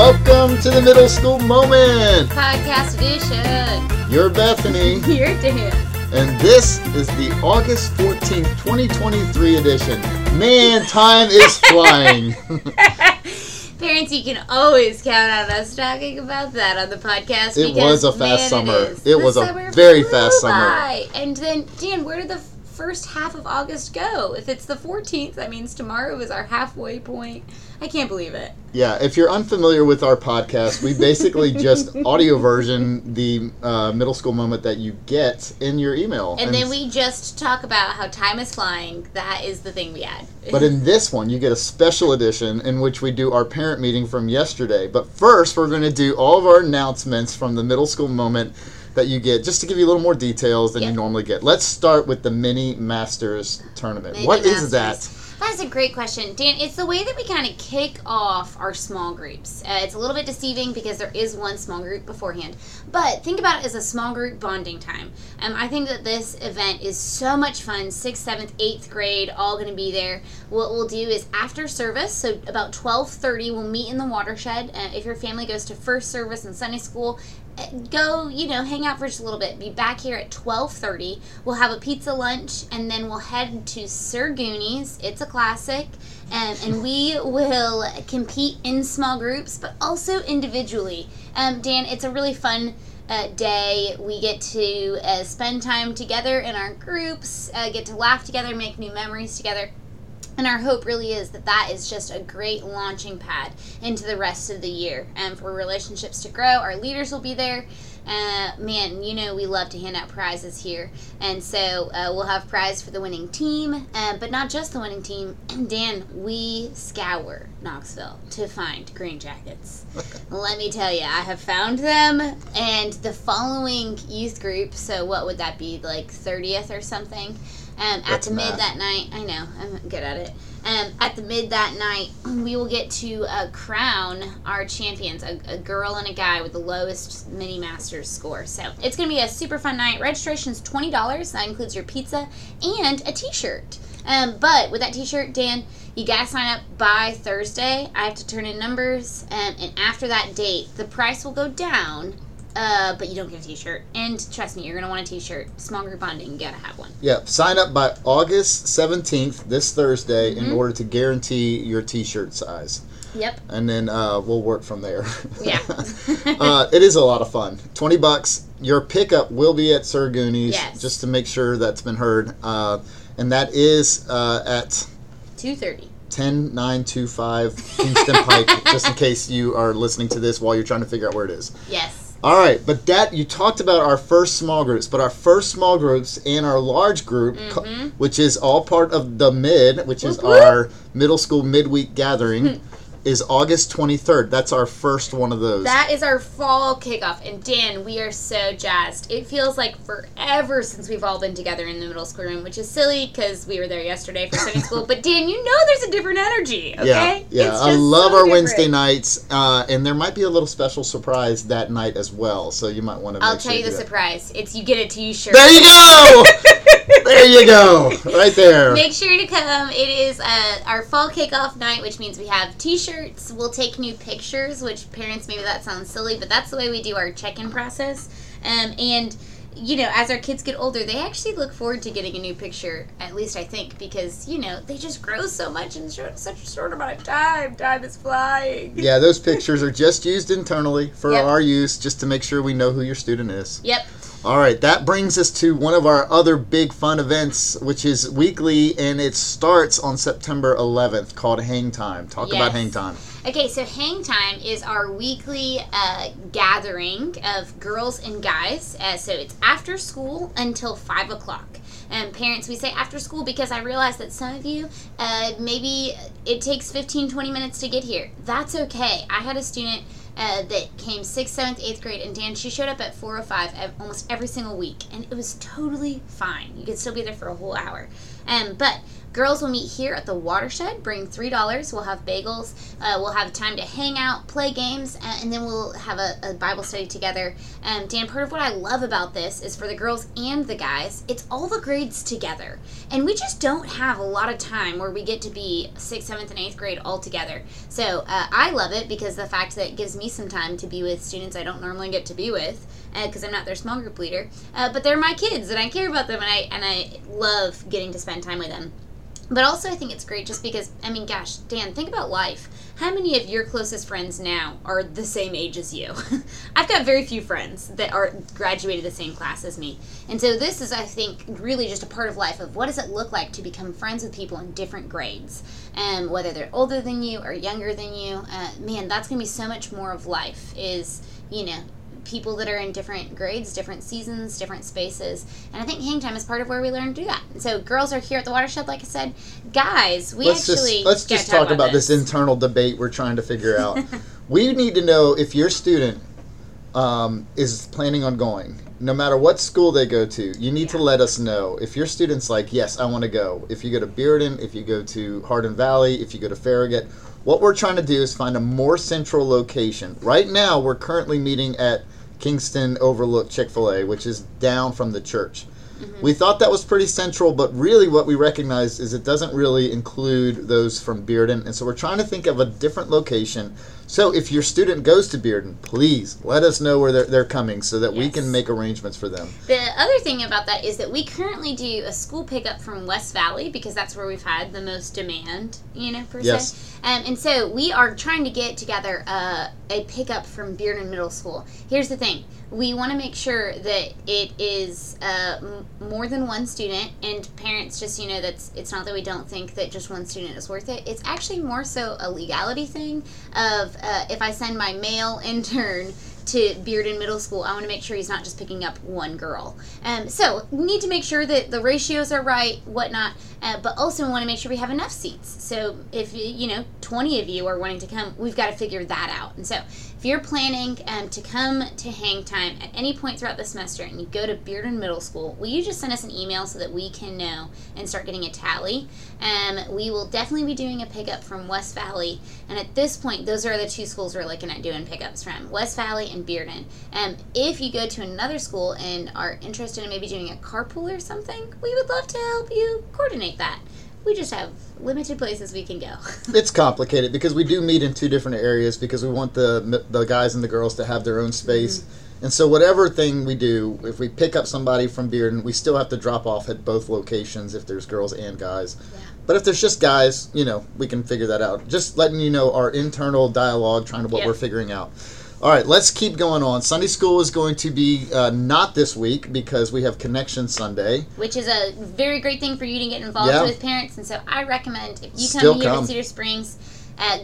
Welcome to the Middle School Moment. Podcast edition. You're Bethany, You're Dan. and this is the August 14th, 2023 edition. Man, time is flying. Parents, you can always count on us talking about that on the podcast. It was a fast man, summer. It. It was a summer very flew fast summer. by. And then, Dan, where did the first half of August go? If it's the 14th, that means tomorrow is our halfway point. I can't believe it. yeah, if you're unfamiliar with our podcast, we basically just audio version the uh, Middle School Moment that you get in your email. And, then we just talk about how time is flying. That is the thing we add. But in this one, you get a special edition in which we do our parent meeting from yesterday. But first, we're going to do all of our announcements from the middle school moment that you get, just to give you a little more details than you normally get. Let's start with the Mini Masters tournament. Mini what is Masters. that? That's a great question, Dan. It's the way that we kind of kick off our small groups. Uh, it's a little bit deceiving because there is one small group beforehand, but think about it as a small group bonding time. Um, I think that this event is so much fun. Sixth, seventh, eighth grade, all going to be there. What we'll do is after service, so about twelve thirty, we'll meet in the watershed. Uh, if your family goes to first service and Sunday school, go you know hang out for just a little bit. Be back here at 12.30 we'll have a pizza lunch and then we'll head to Sir Goony's it's a classic. Um, and we will compete in small groups but also individually. Um, dan it's a really fun uh, day. We get to uh, spend time together in our groups uh, get to laugh together make new memories together and our hope really is that that is just a great launching pad into the rest of the year and for relationships to grow. Our leaders will be there. Uh, man, you know we love to hand out prizes here, and so uh, we'll have prize for the winning team, uh, but not just the winning team. Dan, we scour Knoxville to find green jackets. Let me tell you, I have found them, and the following youth group. So what would that be, like thirtieth or something? Um, at the mid math. that night, I know I'm good at it. Um, at the mid that night, we will get to uh, crown our champions, a, a girl and a guy with the lowest mini masters score. So it's gonna be a super fun night. Registration is twenty dollars. That includes your pizza and a T-shirt. Um, but with that T-shirt, Dan, you gotta sign up by Thursday. I have to turn in numbers, um, and after that date, the price will go down. Uh, but you don't get a T-shirt. And trust me, you're gonna want a T-shirt. Small group bonding, you gotta have one. Yeah, sign up by August 17th, this Thursday, Mm-hmm. in order to guarantee your t shirt size. Yep. And then uh, we'll work from there. Yeah. uh, it is a lot of fun. 20 bucks. Your pickup will be at Sir Goony's, Yes. just to make sure that's been heard. Uh, and that is uh, at Two thirty. 10925 Kingston Pike, just in case you are listening to this while you're trying to figure out where it is. Yes. All right, but that you talked about our first small groups, but our first small groups and our large group, co- which is all part of the mid, which is Mm-hmm. Our middle school midweek gathering, is August 23rd. That's our first one of those. That is our fall kickoff. And Dan, we are so jazzed. It feels like forever since we've all been together in the middle school room, which is silly because we were there yesterday for Sunday school. But Dan, you know there's a different energy, okay? Yeah, yeah. I love so our different. Wednesday nights, uh, and there might be a little special surprise that night as well. So you might want to. I'll tell sure you the surprise. It's you get a t-shirt. There you go. there you go. Right there. Make sure to come. It is uh, our fall kickoff night, which means we have T-shirts. We'll take new pictures, which parents maybe that sounds silly, but that's the way we do our check-in process. Um, and you know, as our kids get older, they actually look forward to getting a new picture. At least I think, because you know they just grow so much in short, such a short amount of time. Time is flying. Yeah, those pictures are just used internally for Yep. our use, just to make sure we know who your student is. Yep. All right, that brings us to one of our other big fun events, which is weekly, and it starts on September 11th, called Hang Time. Talk about Hang Time. Okay, so Hang Time is our weekly uh, gathering of girls and guys. Uh, so it's after school until 5 o'clock. And parents, we say after school because I realize that some of you, uh, maybe it takes 15, 20 minutes to get here. That's okay. I had a student uh, that came 6th, 7th, 8th grade, and Dan, she showed up at 4 or 5 almost every single week. And it was totally fine. You could still be there for a whole hour. Um, but Girls will meet here at the Watershed. Bring three dollars. We'll have bagels. Uh, we'll have time to hang out, play games, uh, and then we'll have a, a Bible study together. Um, Dan, part of what I love about this is for the girls and the guys, it's all the grades together, and we just don't have a lot of time where we get to be sixth, seventh, and eighth grade all together. So uh, I love it because the fact that it gives me some time to be with students I don't normally get to be with because uh, I'm not their small group leader. Uh, but they're my kids, and I care about them, and I and I love getting to spend time with them. But also, I think it's great just because, I mean, gosh, Dan, think about life. How many of your closest friends now are the same age as you? I've got very few friends that are graduated the same class as me. And so, this is, I think, really just a part of life of what does it look like to become friends with people in different grades. And um, whether they're older than you or younger than you, uh, man, that's going to be so much more of life is, you know, people that are in different grades, different seasons, different spaces. And I think hang time is part of where we learn to do that. So girls are here at the watershed, like I said. Guys, we let's actually just, let's just talk, talk, about, this. this. internal debate we're trying to figure out. we need to know if your student um, is planning on going. No matter what school they go to, you need yeah. to let us know. If your student's like, yes, I want to go. If you go to Bearden, if you go to Hardin Valley, if you go to Farragut, what we're trying to do is find a more central location. Right now, we're currently meeting at Kingston Overlook Chick fil A, which is down from the church. Mm-hmm. We thought that was pretty central, but really what we recognized is it doesn't really include those from Bearden. And so we're trying to think of a different location. So if your student goes to Bearden, please let us know where they're, they're coming so that yes. we can make arrangements for them. The other thing about that is that we currently do a school pickup from West Valley because that's where we've had the most demand, you know, per yes. se. Um, and so we are trying to get together uh, a pickup from Bearden Middle School. Here's the thing we want to make sure that it is uh, m- more than one student and parents just you know that's it's not that we don't think that just one student is worth it it's actually more so a legality thing of uh, if i send my male intern to Bearden Middle School, I want to make sure he's not just picking up one girl. Um, so we need to make sure that the ratios are right, whatnot, uh, but also we want to make sure we have enough seats. So if you know 20 of you are wanting to come, we've got to figure that out. And so if you're planning um, to come to hang time at any point throughout the semester and you go to Bearden Middle School, will you just send us an email so that we can know and start getting a tally? Um, we will definitely be doing a pickup from West Valley, and at this point, those are the two schools we're looking at doing pickups from West Valley and Bearden. Um, if you go to another school and are interested in maybe doing a carpool or something, we would love to help you coordinate that. We just have limited places we can go. it's complicated because we do meet in two different areas because we want the the guys and the girls to have their own space. Mm-hmm. And so whatever thing we do, if we pick up somebody from Bearden, we still have to drop off at both locations if there's girls and guys. Yeah. But if there's just guys, you know, we can figure that out. Just letting you know our internal dialogue, trying to what yep. we're figuring out. All right, let's keep going on. Sunday school is going to be uh, not this week because we have Connection Sunday, which is a very great thing for you to get involved yeah. with parents. And so I recommend if you come Still here come. to Cedar Springs at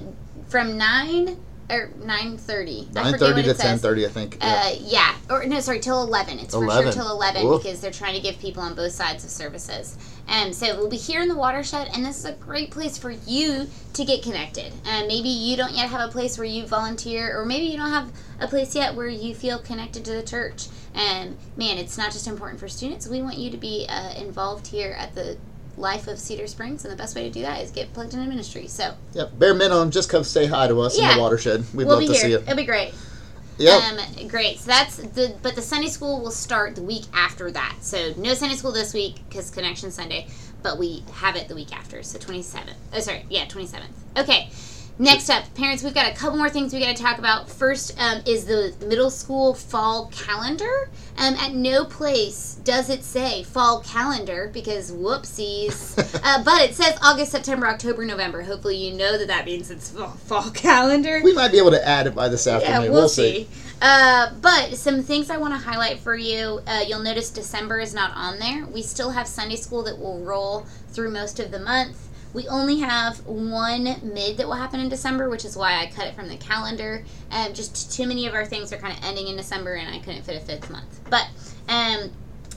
from nine or nine thirty. Nine thirty to ten thirty, I think. Yeah. Uh, yeah, or no, sorry, till eleven. It's 11. for sure till eleven Oof. because they're trying to give people on both sides of services. Um, so we'll be here in the watershed, and this is a great place for you to get connected. Um, maybe you don't yet have a place where you volunteer, or maybe you don't have a place yet where you feel connected to the church. And man, it's not just important for students. We want you to be uh, involved here at the life of Cedar Springs, and the best way to do that is get plugged into ministry. So, yeah, bare minimum, just come say hi to us yeah. in the watershed. We'd we'll love to here. see you. It'll be great. Yeah. Um, great. So that's the but the Sunday school will start the week after that. So no Sunday school this week because Connection Sunday, but we have it the week after. So twenty seventh. Oh, sorry. Yeah, twenty seventh. Okay. Next up, parents, we've got a couple more things we got to talk about. First um, is the middle school fall calendar. Um, at no place does it say fall calendar because whoopsies. uh, but it says August, September, October, November. Hopefully, you know that that means it's fall, fall calendar. We might be able to add it by this afternoon. Yeah, we'll, we'll see. see. Uh, but some things I want to highlight for you. Uh, you'll notice December is not on there. We still have Sunday school that will roll through most of the month. We only have one mid that will happen in December, which is why I cut it from the calendar. Um, just too many of our things are kind of ending in December, and I couldn't fit a fifth month. But um,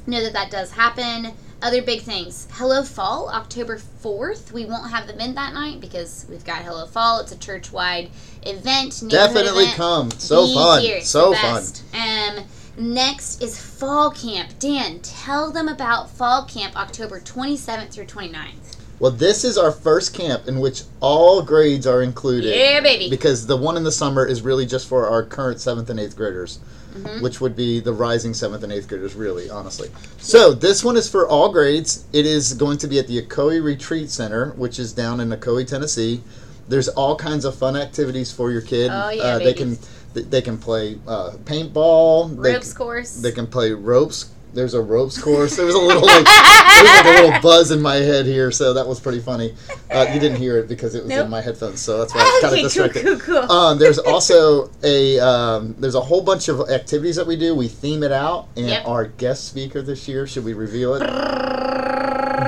know that that does happen. Other big things. Hello Fall, October 4th. We won't have the mid that night because we've got Hello Fall. It's a church wide event. Definitely event. come. So Be fun. Here. So fun. Um, next is Fall Camp. Dan, tell them about Fall Camp October 27th through 29th. Well, this is our first camp in which all grades are included. Yeah, baby. Because the one in the summer is really just for our current seventh and eighth graders, Mhm. which would be the rising seventh and eighth graders, really, honestly. So this one is for all grades. It is going to be at the Ocoee Retreat Center, which is down in Ocoee, Tennessee. There's all kinds of fun activities for your kid. Oh, yeah, uh, they can they can play uh, paintball. They Ropes course. they can play ropes. There's a ropes course. There was a little like, was like a little buzz in my head here, so that was pretty funny. Uh, you didn't hear it because it was Nope. in my headphones, so that's why I kind of cool, distracted. cool, cool. Um, there's also a um, there's a whole bunch of activities that we do. We theme it out, and Yep. our guest speaker this year, should we reveal it?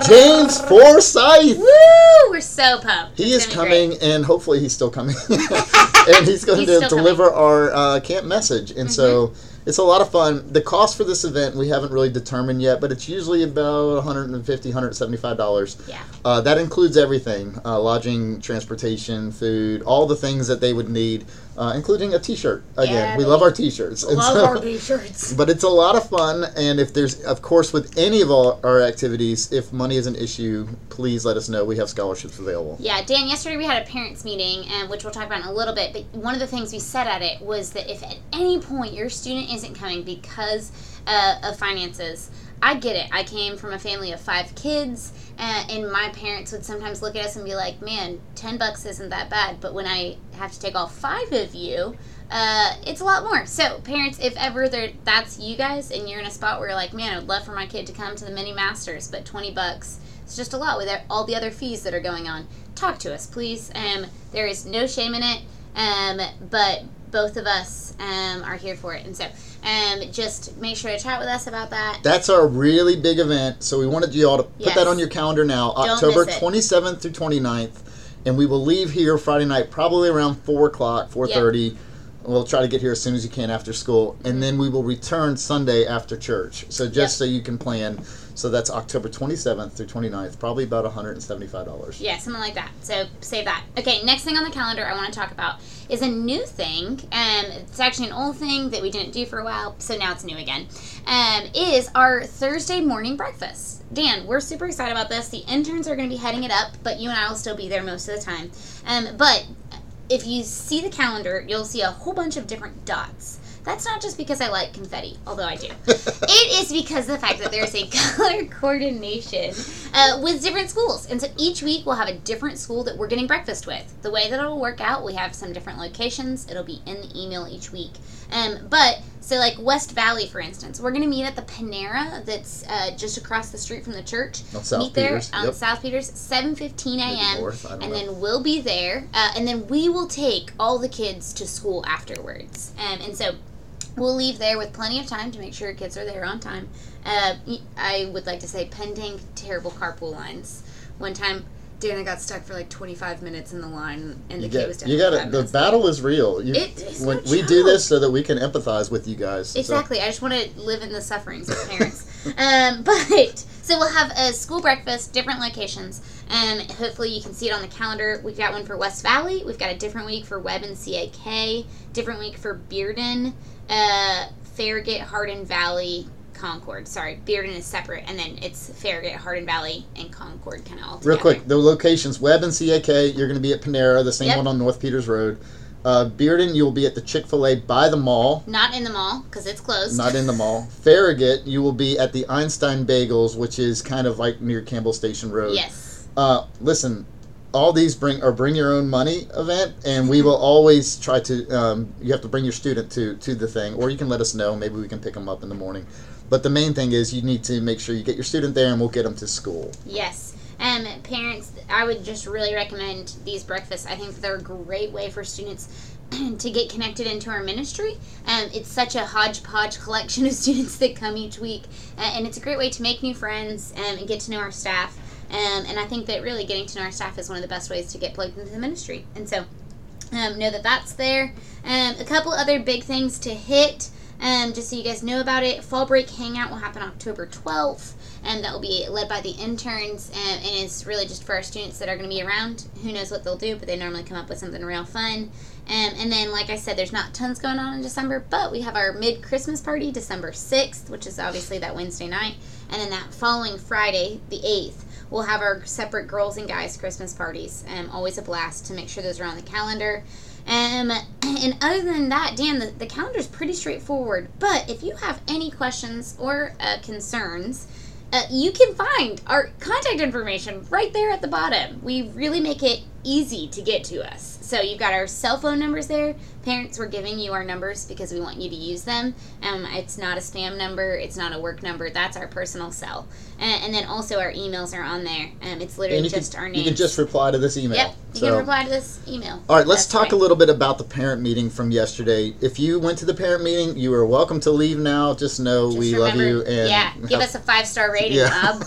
James Forsyth. Woo! We're so pumped. He It's is coming, and hopefully he's still coming. and he's going He's to Mm-hmm. deliver our uh, camp message. And so it's a lot of fun. The cost for this event we haven't really determined yet, but it's usually about 150 $175. Yeah. Uh, that includes everything uh, lodging, transportation, food, all the things that they would need, uh, including a t shirt. Again, Yeah, we love our t shirts. Love our t-shirts. But it's a lot of fun, and if there's, of course, with any of our, our activities, if money is an issue, please let us know. We have scholarships available. Yeah, Dan, yesterday we had a parents' meeting, um, which we'll talk about in a little bit. But one of the things we said at it was that if at any point your student isn't coming because uh, of finances, I get it. I came from a family of five kids, uh, and my parents would sometimes look at us and be like, man, 10 bucks isn't that bad. But when I have to take all five of you, uh, it's a lot more. So, parents, if ever that's you guys, and you're in a spot where you're like, man, I'd love for my kid to come to the mini masters, but 20 bucks it's just a lot with all the other fees that are going on. Talk to us, please. Um, there is no shame in it, um, but both of us um, are here for it, and so um, just make sure to chat with us about that. That's our really big event. So we wanted you all to put Yes. that on your calendar now, Don't October 27th through 29th. And we will leave here Friday night, probably around 4 o'clock, 4.30. We'll try to get here as soon as you can after school. And then we will return Sunday after church. So just Yep. so you can plan. So that's October 27th through 29th, probably about $175. Yeah, something like that. So save that. Okay, next thing on the calendar I want to talk about is a new thing. Um, it's actually an old thing that we didn't do for a while, so now it's new again. Um, is our Thursday morning breakfast. Dan, we're super excited about this. The interns are going to be heading it up, but you and I will still be there most of the time. Um, but if you see the calendar, you'll see a whole bunch of different dots. That's not just because I like confetti, although I do. it is because of the fact that there's a color coordination uh, with different schools. And so each week we'll have a different school that we're getting breakfast with. The way that it'll work out, we have some different locations. It'll be in the email each week. Um, but, so like West Valley, for instance, we're going to meet at the Panera that's uh, just across the street from the church. On South meet there Peters, on yep. South Peters, 7.15 Maybe a.m. north, And know. then we'll be there. Uh, and then we will take all the kids to school afterwards. Um, and so we'll leave there with plenty of time to make sure kids are there on time. Uh, I would like to say pending terrible carpool lines. One time, Dana got stuck for like 25 minutes in the line, and the You kid get, was down you got it. The battle is real. You, It is when no we do this so that we can empathize with you guys. So- Exactly. I just want to live in the sufferings of parents. um, but so we'll have a school breakfast, different locations. Um, hopefully you can see it on the calendar. We've got one for West Valley. We've got a different week for Webb and CAK. Different week for Bearden, uh, Farragut, Hardin Valley, Concord. Sorry, Bearden is separate, and then it's Farragut, Hardin Valley, and Concord kind of all together. Real quick, the locations Webb and CAK, you're going to be at Panera, the same Yep. one on North Peters Road. Uh, Bearden, you'll be at the Chick fil A by the mall, Not in the mall because it's closed. not in the mall. Farragut, you will be at the Einstein Bagels, which is kind of like near Campbell Station Road. Yes. Uh, listen, all these bring are bring your own money event, and we will always try to. Um, you have to bring your student to to the thing, or you can let us know. Maybe we can pick them up in the morning. But the main thing is you need to make sure you get your student there, and we'll get them to school. Yes. Um, parents, I would just really recommend these breakfasts. I think they're a great way for students to get connected into our ministry. Um, it's such a hodgepodge collection of students that come each week, uh, and it's a great way to make new friends um, and get to know our staff. Um, and I think that really getting to know our staff is one of the best ways to get plugged into the ministry. And so, um, know that that's there. Um, a couple other big things to hit, um, just so you guys know about it. Fall break hangout will happen October 12th, and that will be led by the interns, um, and it's really just for our students that are going to be around. Who knows what they'll do, but they normally come up with something real fun. Um, and then, like I said, there's not tons going on in December, but we have our mid Christmas party December 6th, which is obviously that Wednesday night. And then that following Friday, the 8th, we'll have our separate girls and guys Christmas parties. Um, always a blast to make sure those are on the calendar. Um, and other than that, Dan, the, the calendar is pretty straightforward. But if you have any questions or uh, concerns, uh, you can find our contact information right there at the bottom. We really make it easy to get to us. So you've got our cell phone numbers there. Parents, we're giving you our numbers because we want you to use them. Um, it's not a spam number. It's not a work number. That's our personal cell. And, and then also our emails are on there. Um, it's literally just can, our names. You can just reply to this email. Yep, you so. can reply to this email. All right, let's That's talk right. a little bit about the parent meeting from yesterday. If you went to the parent meeting, you are welcome to leave now. Just know just we remember, love you. And yeah, give us a five star rating, yeah.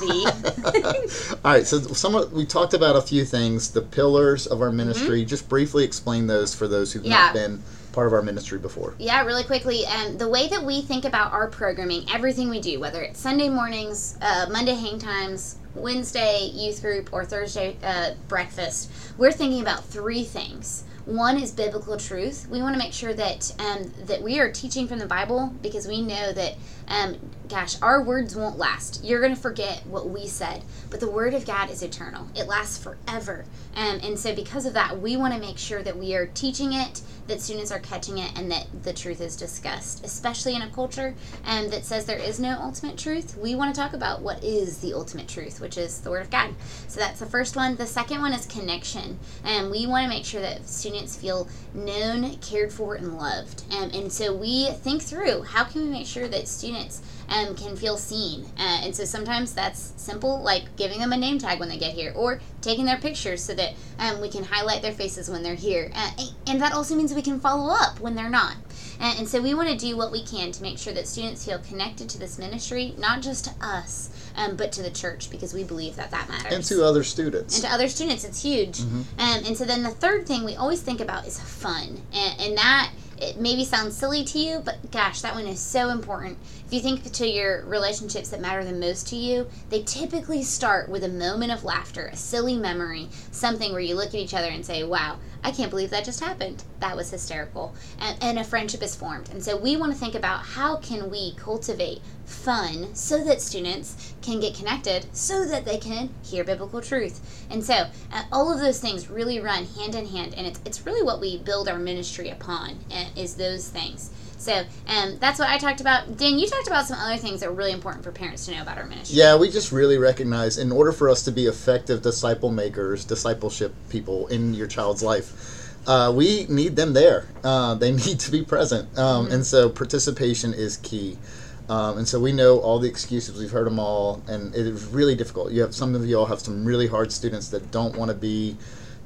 All right, so some we talked about a few things. The pillars of our ministry. Mm-hmm. Just briefly explain those for those who've yeah. not been part of our ministry before. Yeah, really quickly. Um, the way that we think about our programming, everything we do, whether it's Sunday mornings, uh, Monday hang times, Wednesday youth group, or Thursday uh, breakfast, we're thinking about three things. One is biblical truth. We want to make sure that um, that we are teaching from the Bible because we know that, um, gosh, our words won't last. You're going to forget what we said, but the Word of God is eternal. It lasts forever, um, and so because of that, we want to make sure that we are teaching it that students are catching it and that the truth is discussed, especially in a culture um, that says there is no ultimate truth. We want to talk about what is the ultimate truth, which is the Word of God. So that's the first one. The second one is connection, and we want to make sure that students feel known, cared for, and loved. Um, and so we think through how can we make sure that students um, can feel seen. Uh, and so sometimes that's simple, like giving them a name tag when they get here, or taking their pictures so that um, we can highlight their faces when they're here. Uh, and that also means we can follow up when they're not. And, and so we want to do what we can to make sure that students feel connected to this ministry, not just to us, um, but to the church because we believe that that matters. And to other students. And to other students, it's huge. Mm-hmm. Um, and so then the third thing we always think about is fun. And, and that it maybe sounds silly to you, but gosh, that one is so important. If you think to your relationships that matter the most to you, they typically start with a moment of laughter, a silly memory, something where you look at each other and say, wow, I can't believe that just happened. That was hysterical. And, and a friendship is formed. And so we want to think about how can we cultivate fun so that students can get connected so that they can hear biblical truth. And so uh, all of those things really run hand in hand. And it's, it's really what we build our ministry upon uh, is those things. So um, that's what I talked about. Dan, you talked about some other things that are really important for parents to know about our ministry. Yeah, we just really recognize in order for us to be effective disciple makers, discipleship people in your child's life, uh, we need them there. Uh, they need to be present. Um, mm-hmm. And so participation is key. Um, and so we know all the excuses. We've heard them all, and it is really difficult. You have some of you all have some really hard students that don't want to be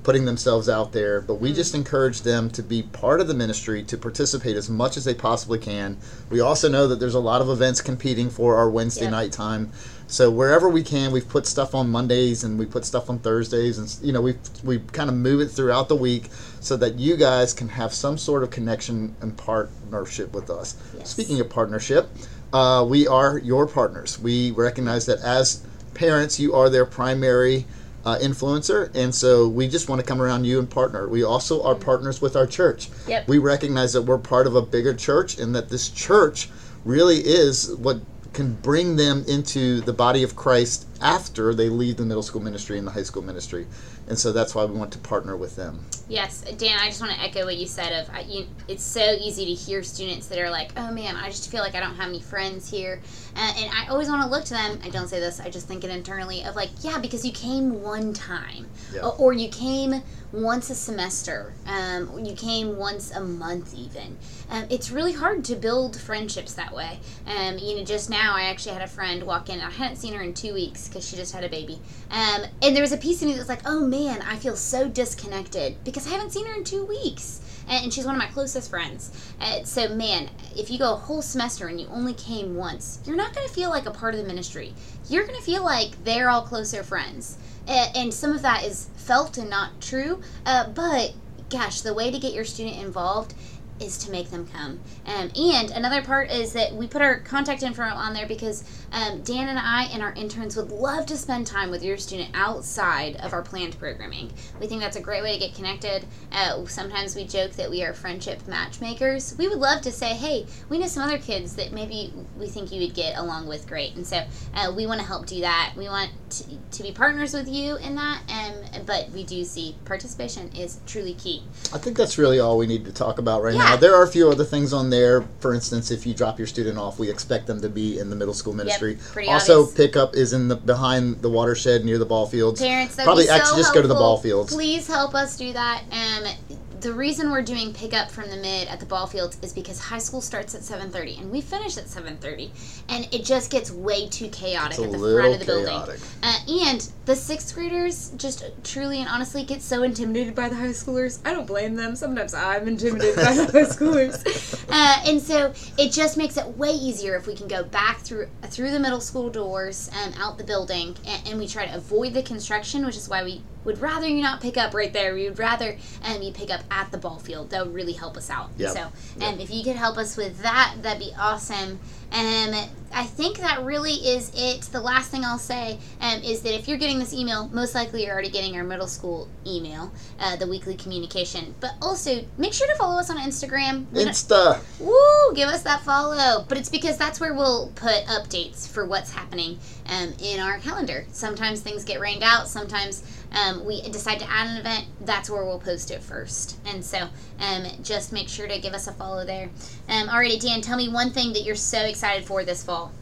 putting themselves out there, but we just encourage them to be part of the ministry, to participate as much as they possibly can. We also know that there's a lot of events competing for our Wednesday night time. So wherever we can, we've put stuff on Mondays and we put stuff on Thursdays, and you know we we kind of move it throughout the week so that you guys can have some sort of connection and partnership with us. Yes. Speaking of partnership, uh, we are your partners. We recognize that as parents, you are their primary uh, influencer, and so we just want to come around you and partner. We also are partners with our church. Yep. We recognize that we're part of a bigger church, and that this church really is what can bring them into the body of Christ after they leave the middle school ministry and the high school ministry and so that's why we want to partner with them. Yes, Dan, I just want to echo what you said. Of you, it's so easy to hear students that are like, "Oh man, I just feel like I don't have any friends here," uh, and I always want to look to them. I don't say this; I just think it internally of like, "Yeah, because you came one time, yeah. or, or, you came once a semester, um, you came once a month, even." Um, it's really hard to build friendships that way. Um, you know, just now I actually had a friend walk in. I hadn't seen her in two weeks because she just had a baby, um, and there was a piece of me that was like, "Oh man." I feel so disconnected because I haven't seen her in two weeks. And, she's one of my closest friends. Uh, so, man, if you go a whole semester and you only came once, you're not going to feel like a part of the ministry. You're going to feel like they're all closer friends. And some of that is felt and not true. Uh, but, gosh, the way to get your student involved is to make them come. Um, and another part is that we put our contact info on there because um, Dan and I and our interns would love to spend time with your student outside of our planned programming. We think that's a great way to get connected. Uh, sometimes we joke that we are friendship matchmakers. We would love to say, hey, we know some other kids that maybe we think you would get along with great. And so uh, we want to help do that. We want to, to be partners with you in that. Um, but we do see participation is truly key. I think that's really all we need to talk about right Yeah. now. There are a few other things on there. For instance, if you drop your student off, we expect them to be in the middle school ministry. pretty also, obvious. pickup is in the behind the watershed near the ball fields. Parents, Probably so actually just go to the ball fields. Please help us do that. Um, the reason we're doing pickup from the mid at the ball fields is because high school starts at 7.30 and we finish at 7.30 and it just gets way too chaotic at the front of the chaotic. building. uh, and the sixth graders just truly and honestly get so intimidated by the high schoolers. I don't blame them. Sometimes i'm intimidated by the high schoolers. Uh, and so it just makes it way easier if we can go back through through the middle school doors and out the building and, and we try to avoid the construction which is why we would rather you not pick up right there we would rather um, you pick up at the ball field that would really help us out Yep. so um, if you could help us with that that'd be awesome um, I think that really is it. The last thing I'll say um, is that if you're getting this email, most likely you're already getting our middle school email, uh, the weekly communication. But also, make sure to follow us on Instagram. We Insta. Woo! Give us that follow. But it's because that's where we'll put updates for what's happening um, in our calendar. Sometimes things get rained out. Sometimes um, we decide to add an event. That's where we'll post it first. And so um, just make sure to give us a follow there. Um, alrighty, Dan, tell me one thing that you're so excited for this fall.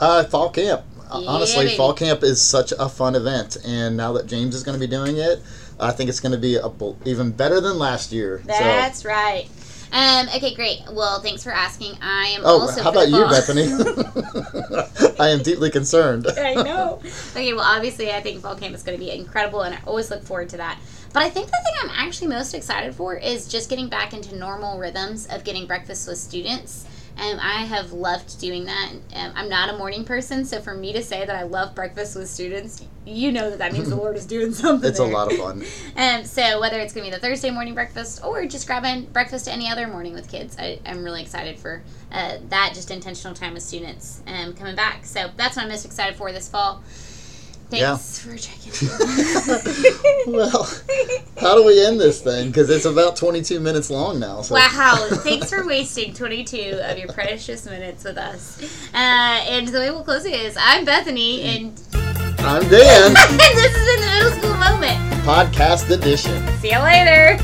Uh, fall camp. Yeah, Honestly, baby. fall camp is such a fun event, and now that James is going to be doing it, I think it's going to be a, even better than last year. so. That's right. Um, okay, great. Well, thanks for asking. I am Oh, also how about you, Bethany? I am deeply concerned. I know. Okay, well, obviously, I think fall camp is going to be incredible, and I always look forward to that. But I think the thing I'm actually most excited for is just getting back into normal rhythms of getting breakfast with students. Um, I have loved doing that. Um, I'm not a morning person, so for me to say that I love breakfast with students, you know that that means the Lord is doing something. It's a lot of fun. Um, so whether it's going to be the Thursday morning breakfast or just grabbing breakfast any other morning with kids, I, I'm really excited for uh, that just intentional time with students um, coming back. So that's what I'm most excited for this fall. Thanks for checking. Well, how do we end this thing? Because it's about 22 minutes long now. So. Wow, thanks for wasting 22 of your precious minutes with us. Uh, and the way we'll close it is I'm Bethany, and, I'm Dan, and this is in the middle school moment. podcast edition. See you later.